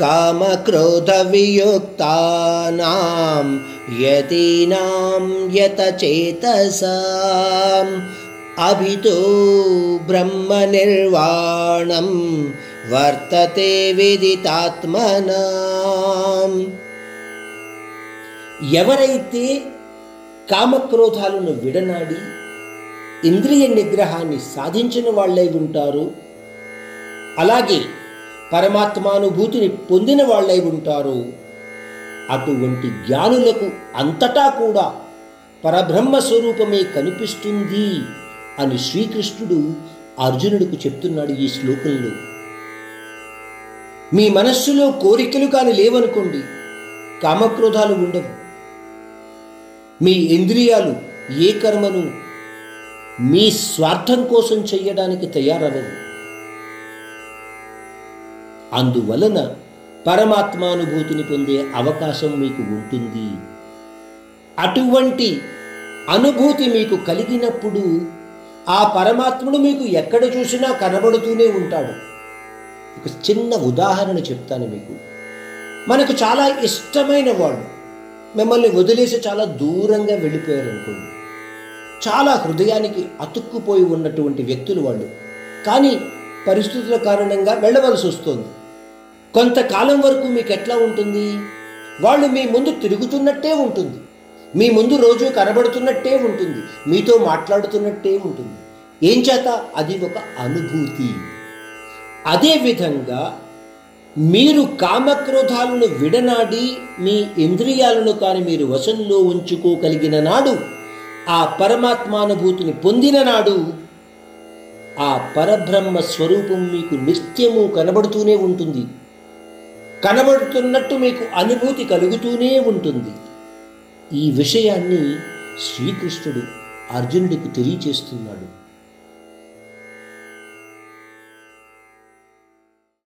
कामक्रोधवियुक्तानां यतीनां यतचेतसाम् अभितो ब्रह्मनिर्वाणं वर्तते వర్తతే విదితాత్మనాం. ఎవరైతే కామక్రోధాలను విడనాడి ఇంద్రియ నిగ్రహాన్ని సాధించిన వాళ్ళై ఉంటారు అలాగే పరమాత్మానుభూతిని పొందిన వాళ్ళై ఉంటారో. అటువంటి జ్ఞానులకు అంతటా కూడా పరబ్రహ్మ స్వరూపమే కనిపిస్తుంది అని శ్రీకృష్ణుడు అర్జునుడికి చెప్తున్నాడు ఈ శ్లోకంలో. మీ మనస్సులో కోరికలు కాని లేవనుకోండి కామక్రోధాలు ఉండవు. మీ ఇంద్రియాలు ఏ కర్మను మీ స్వార్థం కోసం చెయ్యడానికి తయారవ్వదు అందువలన పరమాత్మానుభూతిని పొందే అవకాశం మీకు ఉంటుంది. అటువంటి అనుభూతి మీకు కలిగినప్పుడు ఆ పరమాత్ముడు మీకు ఎక్కడ చూసినా కనబడుతూనే ఉంటాడు. ఒక చిన్న ఉదాహరణ చెప్తాను మీకు. మనకు చాలా ఇష్టమైన వాళ్ళు మిమ్మల్ని వదిలేసి చాలా దూరంగా వెళ్ళిపోయారు అనుకోండి చాలా హృదయానికి అతుక్కుపోయి ఉన్నటువంటి వ్యక్తులు వాళ్ళు. కానీ పరిస్థితుల కారణంగా వెళ్ళవలసి వస్తుంది. కొంతకాలం వరకు మీకు ఎట్లా ఉంటుంది? వాళ్ళు మీ ముందు తిరుగుతున్నట్టే ఉంటుంది. మీ ముందు రోజు కనబడుతున్నట్టే ఉంటుంది. మీతో మాట్లాడుతున్నట్టే ఉంటుంది. ఏం చేత? అది ఒక అనుభూతి. అదేవిధంగా మీరు కామక్రోధాలను విడనాడి మీ ఇంద్రియాలను కాని మీరు వశంలో ఉంచుకోగలిగిన నాడు ఆ పరమాత్మానుభూతిని పొందిన నాడు ఆ పరబ్రహ్మ స్వరూపం మీకు నిత్యము కనబడుతూనే ఉంటుంది. కనబడుతున్నట్టు మీకు అనుభూతి కలుగుతూనే ఉంటుంది. ఈ విషయాన్ని శ్రీకృష్ణుడు అర్జునుడికి తెలియచేస్తున్నాడు